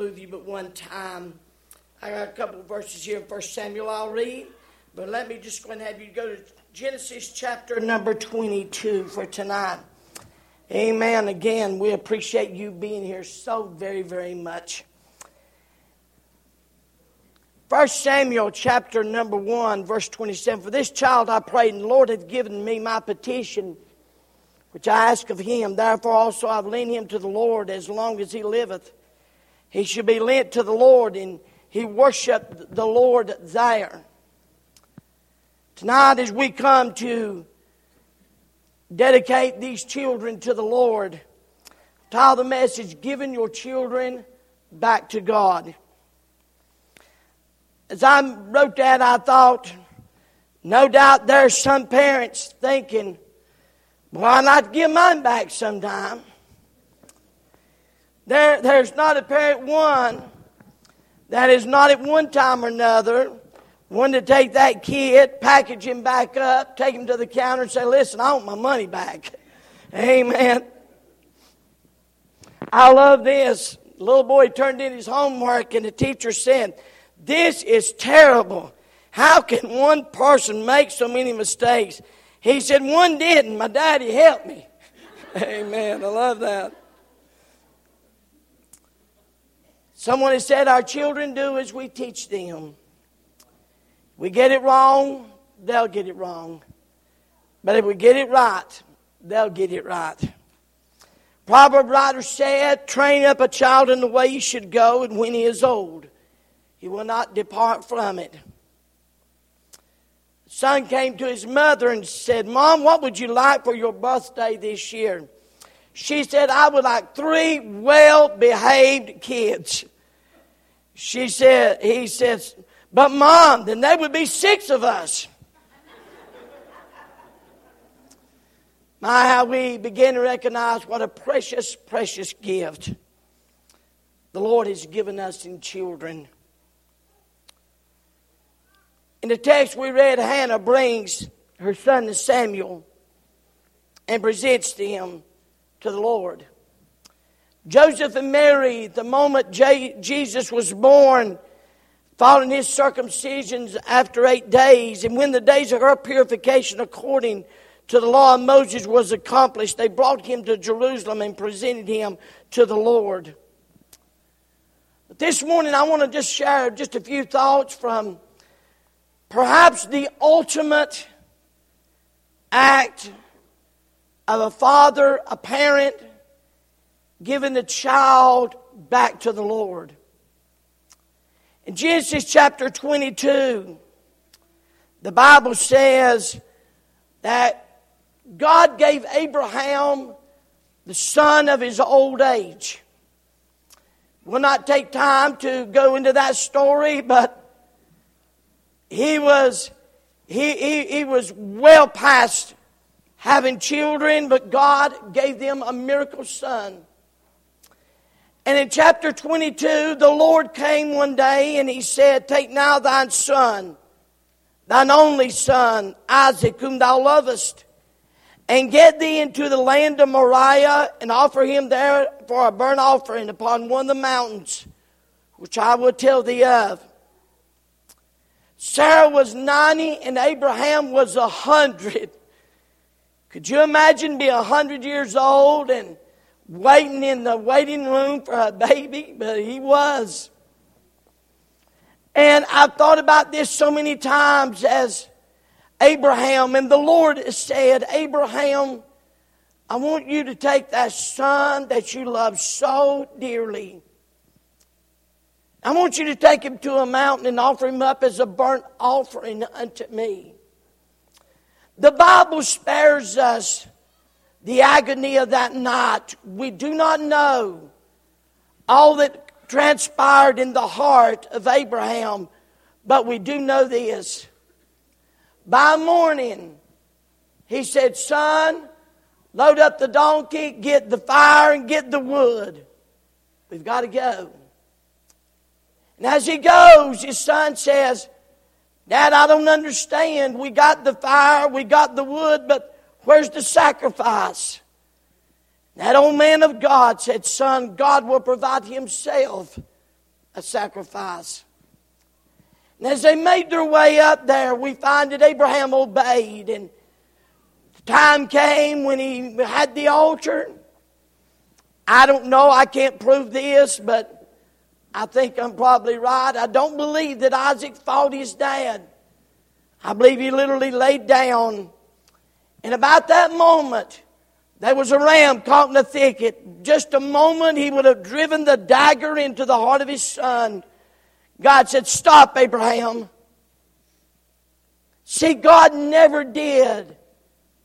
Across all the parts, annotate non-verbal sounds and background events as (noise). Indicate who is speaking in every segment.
Speaker 1: with you but one time. I got a couple of verses here in 1 Samuel I'll read, but let me just go and have you go to Genesis chapter number 22 for tonight. Amen. Again, we appreciate you being here so very, very much. 1 Samuel chapter number 1, verse 27. For this child I prayed, and the Lord hath given me my petition, which I ask of him. Therefore also I've lent him to the Lord as long as he liveth. He should be lent to the Lord, and he worshiped the Lord there. Tonight, as we come to dedicate these children to the Lord, tell the message giving your children back to God. As I wrote that, I thought, no doubt there's some parents thinking, why not give mine back sometime? There, there's not a parent one that is not at one time or another one to take that kid, package him back up, take him to the counter and say, listen, I want my money back. Amen. I love this. Little boy turned in his homework and the teacher said, this is terrible. How can one person make so many mistakes? He said, One didn't. My daddy helped me. (laughs) Amen. I love that. Someone has said, Our children do as we teach them. We get it wrong, they'll get it wrong. But if we get it right, they'll get it right. Proverb writer said, Train up a child in the way he should go, and when he is old, he will not depart from it. The son came to his mother and said, Mom, what would you like for your birthday this year? She said, I would like three well behaved kids. She said, he says, but mom, then there would be six of us. My, how we begin to recognize what a precious, precious gift the Lord has given us in children. In the text we read, Hannah brings her son Samuel and presents to him to the Lord. Joseph and Mary, the moment Jesus was born, following his circumcisions after eight days, and when the days of her purification according to the law of Moses was accomplished, they brought him to Jerusalem and presented him to the Lord. But this morning I want to just share just a few thoughts from Perhaps the ultimate act of a father, a parent, giving the child back to the Lord. In Genesis chapter 22, the Bible says that God gave Abraham the son of his old age. We'll not take time to go into that story, but he was he, he, he was well past having children, but God gave them a miracle son. And in chapter 22, the Lord came one day and he said, Take now thine son, thine only son, Isaac, whom thou lovest, and get thee into the land of Moriah and offer him there for a burnt offering upon one of the mountains, which I will tell thee of. Sarah was 90 and Abraham was 100. Could you imagine being 100 years old and waiting in the waiting room for a baby? But he was. And I've thought about this so many times as Abraham, and the Lord said, Abraham, I want you to take that son that you love so dearly I want you to take him to a mountain and offer him up as a burnt offering unto me. The Bible spares us the agony of that night. We do not know all that transpired in the heart of Abraham, but we do know this. By morning, he said, Son, load up the donkey, get the fire, and get the wood. We've got to go. And as he goes, his son says, Dad, I don't understand. We got the fire, we got the wood, but where's the sacrifice? That old man of God said, Son, God will provide himself a sacrifice. And as they made their way up there, we find that Abraham obeyed. And the time came when he had the altar. I don't know, I can't prove this, but I think I'm probably right. I don't believe that Isaac fought his dad. I believe he literally laid down. And about that moment, there was a ram caught in the thicket. Just a moment, he would have driven the dagger into the heart of his son. God said, Stop, Abraham. See, God never did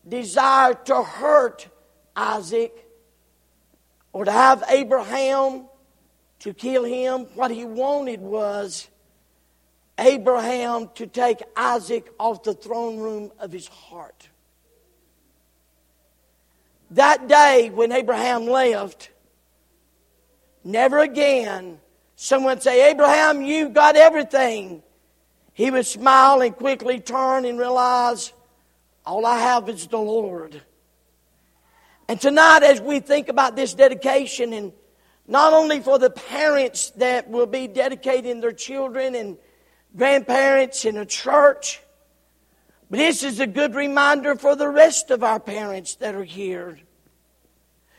Speaker 1: desire to hurt Isaac or to have Abraham to kill him. What he wanted was Abraham to take Isaac off the throne room of his heart. That day when Abraham left, never again Someone say, Abraham, you've got everything. He would smile and quickly turn and realize, all I have is the Lord. And tonight, as we think about this dedication, and not only for the parents that will be dedicating their children and grandparents in a church, but this is a good reminder for the rest of our parents that are here.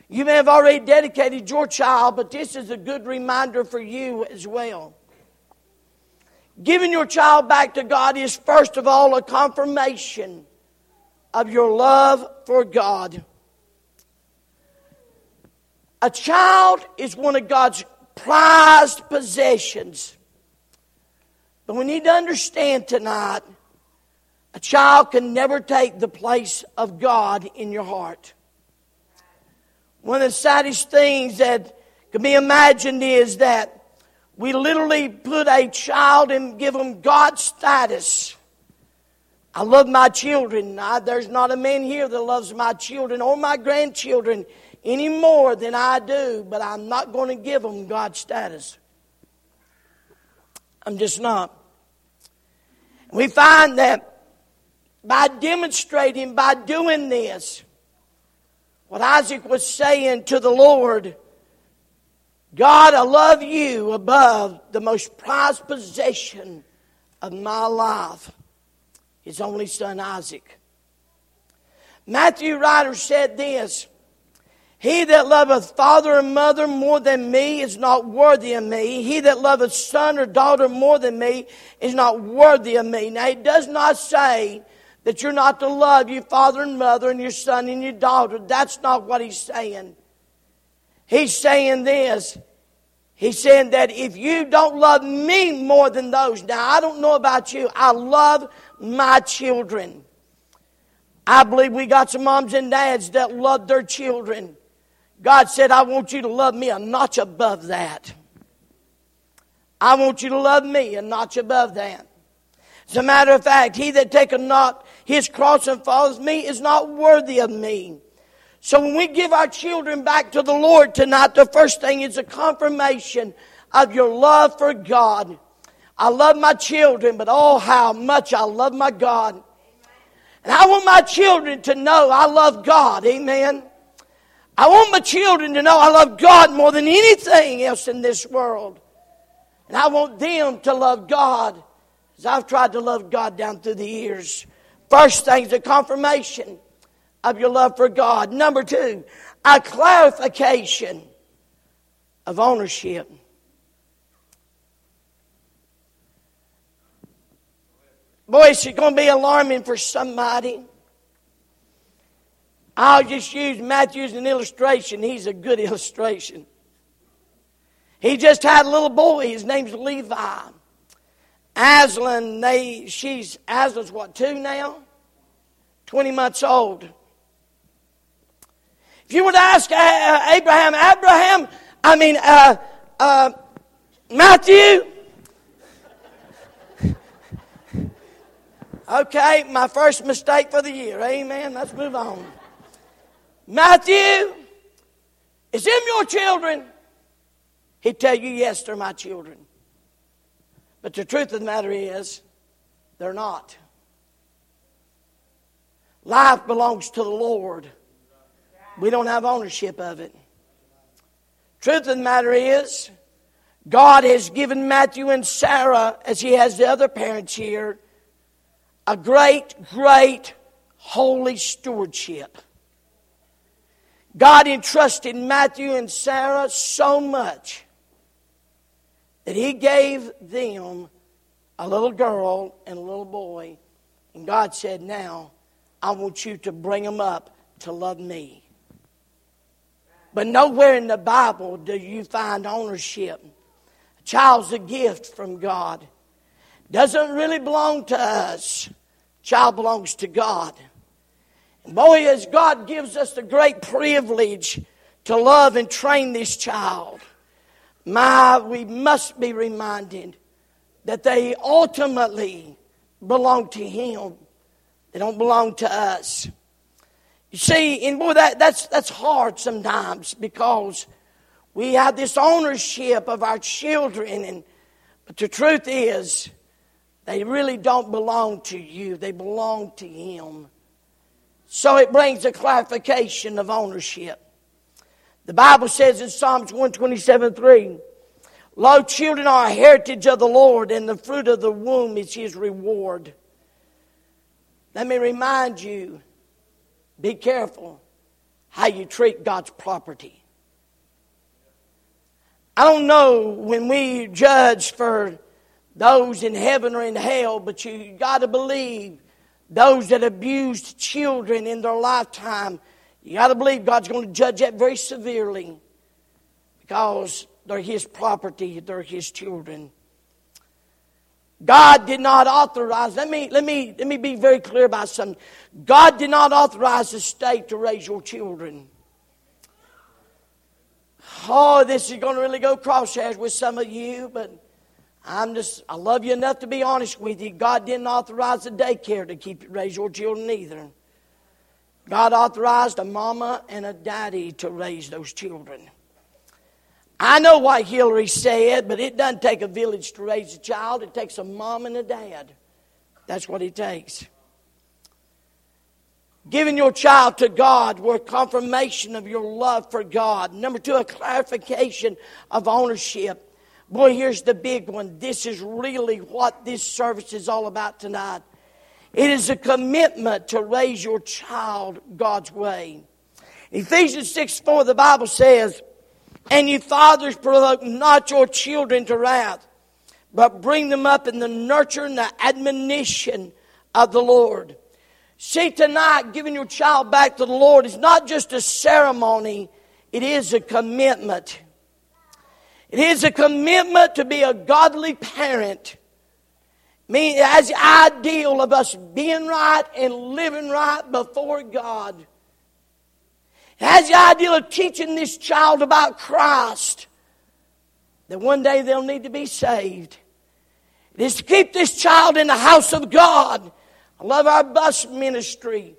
Speaker 1: You may have already dedicated your child, but this is a good reminder for you as well. Giving your child back to God is, first of all, a confirmation of your love for God. A child is one of God's prized possessions. But we need to understand tonight a child can never take the place of God in your heart. One of the saddest things that can be imagined is that we literally put a child and give them God status. I love my children. I, there's not a man here that loves my children or my grandchildren any more than I do, but I'm not going to give them God status. I'm just not. We find that by demonstrating, by doing this, what Isaac was saying to the Lord God, I love you above the most prized possession of my life, his only son Isaac. Matthew writer said this He that loveth father and mother more than me is not worthy of me. He that loveth son or daughter more than me is not worthy of me. Now, it does not say that you're not to love your father and mother and your son and your daughter. That's not what he's saying. He's saying this. He's saying that if you don't love me more than those, now I don't know about you, I love my children. I believe we got some moms and dads that love their children. God said, I want you to love me a notch above that. I want you to love me a notch above that. As a matter of fact, he that taketh not his cross and follows me is not worthy of me. So when we give our children back to the Lord tonight, the first thing is a confirmation of your love for God. I love my children, but oh, how much I love my God. And I want my children to know I love God. Amen. I want my children to know I love God more than anything else in this world. And I want them to love God as I've tried to love God down through the years. First thing is a confirmation of your love for God. Number two, a clarification of ownership. Boy, it's going to be alarming for somebody. I'll just use Matthew as an illustration. He's a good (laughs) illustration. He just had a little boy. His name's Levi. Aslan, they, she's, Aslan's what, two now? 20 months old. If you were to ask uh, Abraham, Abraham, I mean, uh, uh, Matthew, okay, my first mistake for the year. Amen. Let's move on. Matthew, is them your children? He'd tell you, yes, they're my children. But the truth of the matter is, they're not. Life belongs to the Lord. We don't have ownership of it. Truth of the matter is, God has given Matthew and Sarah, as He has the other parents here, a great, great holy stewardship. God entrusted Matthew and Sarah so much that He gave them a little girl and a little boy. And God said, Now, I want you to bring them up to love me. But nowhere in the Bible do you find ownership. A child's a gift from God. Doesn't really belong to us. Child belongs to God. And boy, as God gives us the great privilege to love and train this child, my, we must be reminded that they ultimately belong to Him. They don't belong to us. You see, and boy, that, that's, that's hard sometimes because we have this ownership of our children, and but the truth is, they really don't belong to you. They belong to Him. So it brings a clarification of ownership. The Bible says in Psalms 127 3, Lo, children are a heritage of the Lord, and the fruit of the womb is His reward. Let me remind you be careful how you treat God's property. I don't know when we judge for those in heaven or in hell, but you got to believe those that abused children in their lifetime, you got to believe God's going to judge that very severely because they're His property, they're His children. God did not authorize, let me, let me, let me be very clear about something. God did not authorize the state to raise your children. Oh, this is going to really go crosshairs with some of you, but I'm just, I love you enough to be honest with you. God didn't authorize the daycare to keep raise your children either. God authorized a mama and a daddy to raise those children. I know what Hillary said, but it doesn't take a village to raise a child. It takes a mom and a dad. That's what it takes. Giving your child to God were confirmation of your love for God. Number two, a clarification of ownership. Boy, here's the big one. This is really what this service is all about tonight. It is a commitment to raise your child God's way. Ephesians 6 4, the Bible says, And you fathers provoke not your children to wrath, but bring them up in the nurture and the admonition of the Lord. See, tonight, giving your child back to the Lord is not just a ceremony, it is a commitment. It is a commitment to be a godly parent. As the ideal of us being right and living right before God. As the ideal of teaching this child about Christ. That one day they'll need to be saved. It is to keep this child in the house of God I love our bus ministry.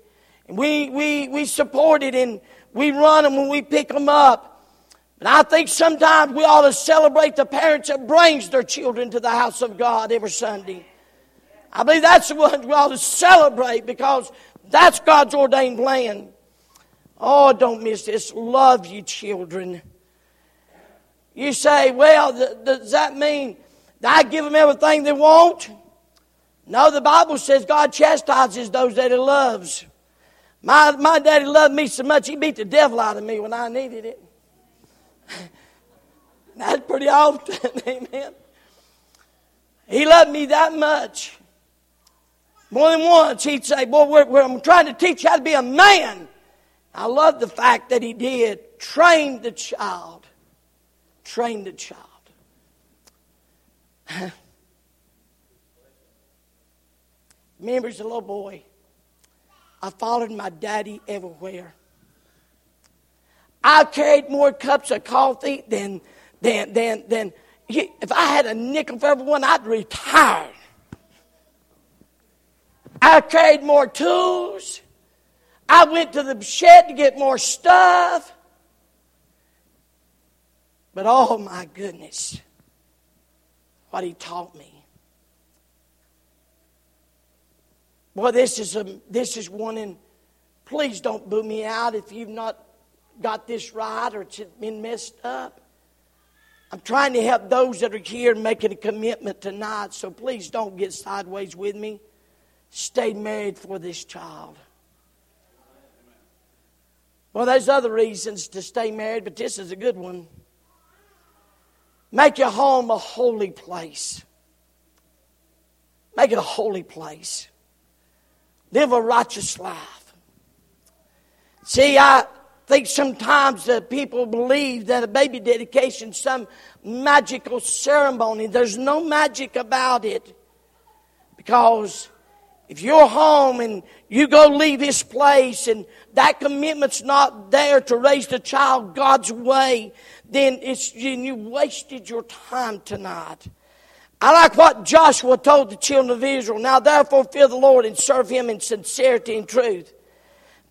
Speaker 1: We, we, we support it and we run them when we pick them up. But I think sometimes we ought to celebrate the parents that brings their children to the house of God every Sunday. I believe that's the one we ought to celebrate because that's God's ordained plan. Oh, don't miss this. Love you, children. You say, well, does that mean that I give them everything they want? No, the Bible says God chastises those that He loves. My, my daddy loved me so much, he beat the devil out of me when I needed it. (laughs) That's pretty often, (laughs) amen. He loved me that much. More than once, he'd say, Boy, we're, we're, I'm trying to teach you how to be a man. I love the fact that he did. Train the child. Train the child. (laughs) Remember, as a little boy, I followed my daddy everywhere. I carried more cups of coffee than, than, than, than if I had a nickel for everyone, I'd retire. I carried more tools. I went to the shed to get more stuff. But oh my goodness, what he taught me. Boy, this is, a, this is one, and please don't boo me out if you've not got this right or it's been messed up. I'm trying to help those that are here making a commitment tonight, so please don't get sideways with me. Stay married for this child. Well, there's other reasons to stay married, but this is a good one. Make your home a holy place. Make it a holy place. Live a righteous life. See, I think sometimes that people believe that a baby dedication is some magical ceremony. There's no magic about it because if you're home and you go leave this place and that commitment's not there to raise the child God's way, then it's, you wasted your time tonight. I like what Joshua told the children of Israel. Now therefore fear the Lord and serve him in sincerity and truth.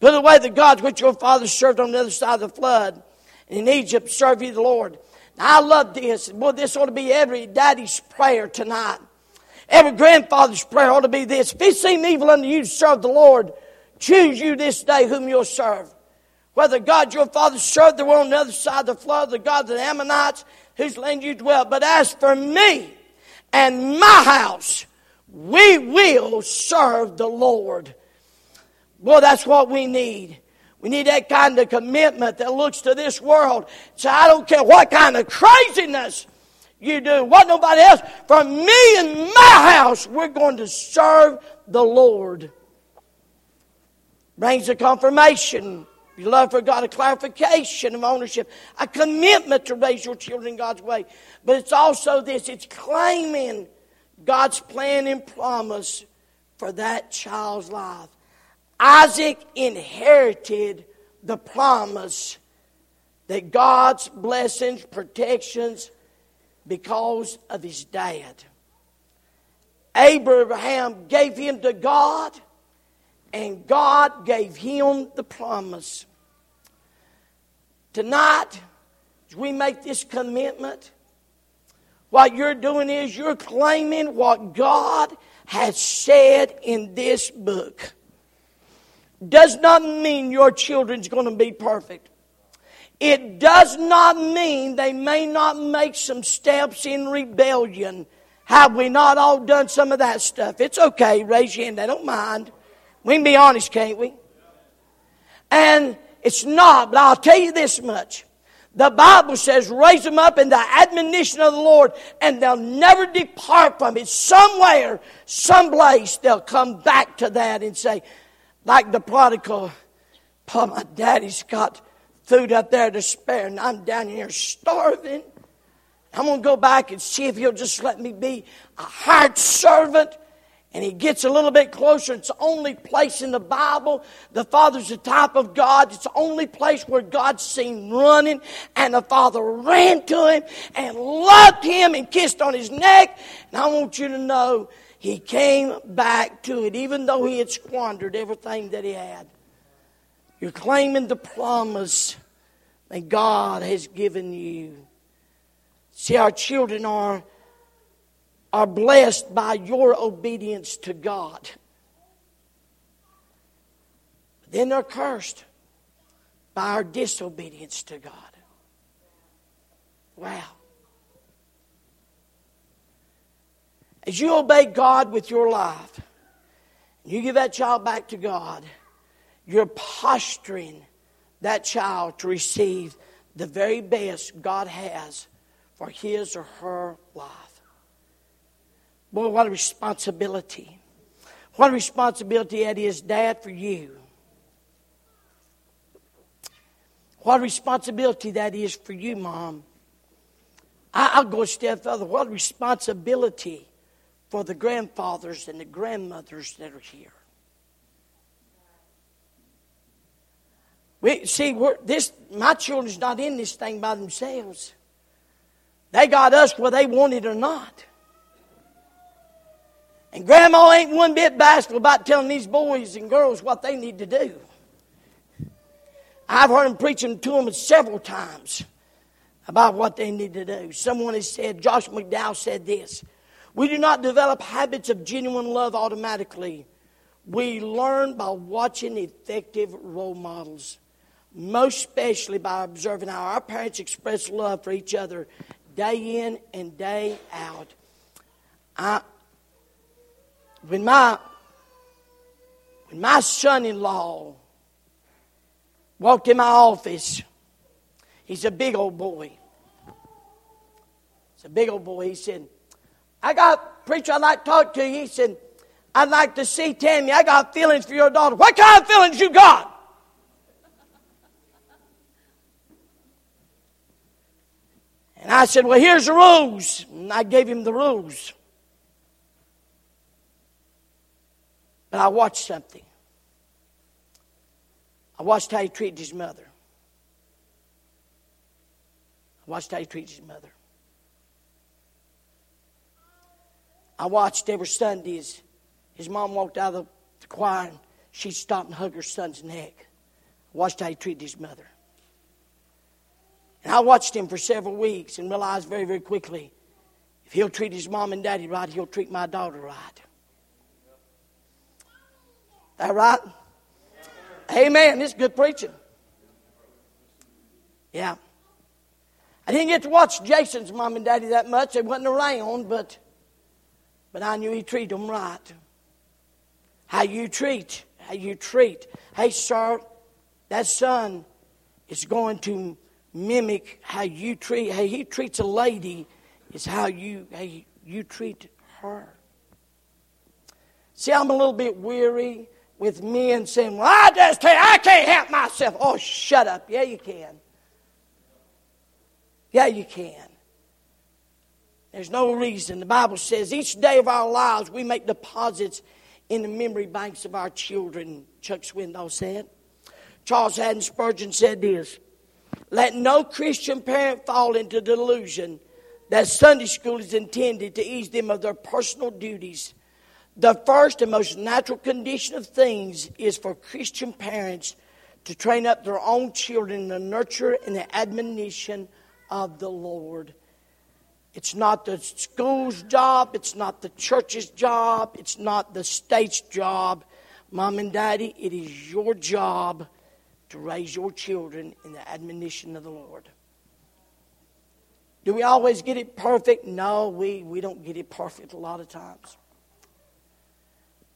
Speaker 1: Put away the gods which your fathers served on the other side of the flood. And in Egypt serve ye the Lord. Now I love this. Boy, this ought to be every daddy's prayer tonight. Every grandfather's prayer ought to be this. If it seem evil unto you to serve the Lord, choose you this day whom you'll serve. Whether God your father served the world on the other side of the flood, the gods of the Ammonites, whose land you dwell. But as for me, and my house, we will serve the Lord. Boy, that's what we need. We need that kind of commitment that looks to this world. So I don't care what kind of craziness you do, what nobody else. For me and my house, we're going to serve the Lord. Brings a confirmation. Your love for God, a clarification of ownership, a commitment to raise your children in God's way. But it's also this it's claiming God's plan and promise for that child's life. Isaac inherited the promise that God's blessings, protections, because of his dad. Abraham gave him to God, and God gave him the promise. Tonight, as we make this commitment, what you're doing is you're claiming what God has said in this book. Does not mean your children's going to be perfect. It does not mean they may not make some steps in rebellion. Have we not all done some of that stuff? It's okay, raise your hand, they don't mind. We can be honest, can't we? And it's not, but I'll tell you this much. The Bible says, raise them up in the admonition of the Lord, and they'll never depart from it. Somewhere, someplace, they'll come back to that and say, like the prodigal, Pa, my daddy's got food up there to spare, and I'm down here starving. I'm going to go back and see if he'll just let me be a hired servant and he gets a little bit closer. It's the only place in the Bible. The Father's the type of God. It's the only place where God's seen running. And the Father ran to him and loved him and kissed on his neck. And I want you to know he came back to it, even though he had squandered everything that he had. You're claiming the promise that God has given you. See, our children are are blessed by your obedience to God. But then they're cursed by our disobedience to God. Wow. As you obey God with your life, you give that child back to God, you're posturing that child to receive the very best God has for his or her life. Boy, what a responsibility. What a responsibility that is, Dad, for you. What a responsibility that is for you, Mom. I'll go a step further. What a responsibility for the grandfathers and the grandmothers that are here. We, see, this my children's not in this thing by themselves. They got us whether they want it or not. And grandma ain't one bit bashful about telling these boys and girls what they need to do. I've heard him preaching to them several times about what they need to do. Someone has said, Josh McDowell said this We do not develop habits of genuine love automatically. We learn by watching effective role models, most especially by observing how our parents express love for each other day in and day out. I, when my when my son-in-law walked in my office, he's a big old boy. He's a big old boy. He said, I got preacher I'd like to talk to you. He said, I'd like to see Tammy. I got feelings for your daughter. What kind of feelings you got? And I said, Well, here's the rules. And I gave him the rules. But I watched something. I watched how he treated his mother. I watched how he treated his mother. I watched every Sunday his, his mom walked out of the choir and she stopped and hugged her son's neck. Watched how he treated his mother. And I watched him for several weeks and realized very, very quickly if he'll treat his mom and daddy right, he'll treat my daughter right. That right? Amen. This is good preaching. Yeah. I didn't get to watch Jason's mom and daddy that much. They wasn't around, but but I knew he treated them right. How you treat, how you treat. Hey, sir, that son is going to mimic how you treat, how he treats a lady is how you, how you, treat her. See, I'm a little bit weary with men saying, Well, I just you, I can't help myself. Oh, shut up. Yeah, you can. Yeah, you can. There's no reason. The Bible says each day of our lives we make deposits in the memory banks of our children, Chuck Swindoll said. Charles Haddon Spurgeon said this Let no Christian parent fall into delusion that Sunday school is intended to ease them of their personal duties. The first and most natural condition of things is for Christian parents to train up their own children in the nurture and the admonition of the Lord. It's not the school's job. It's not the church's job. It's not the state's job. Mom and daddy, it is your job to raise your children in the admonition of the Lord. Do we always get it perfect? No, we, we don't get it perfect a lot of times.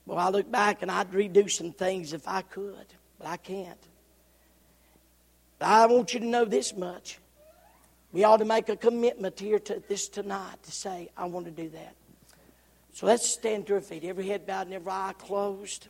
Speaker 1: Well, I look back and I'd redo some things if I could, but I can't. But I want you to know this much. We ought to make a commitment here to this tonight to say, I want to do that. So let's stand to our feet, every head bowed and every eye closed.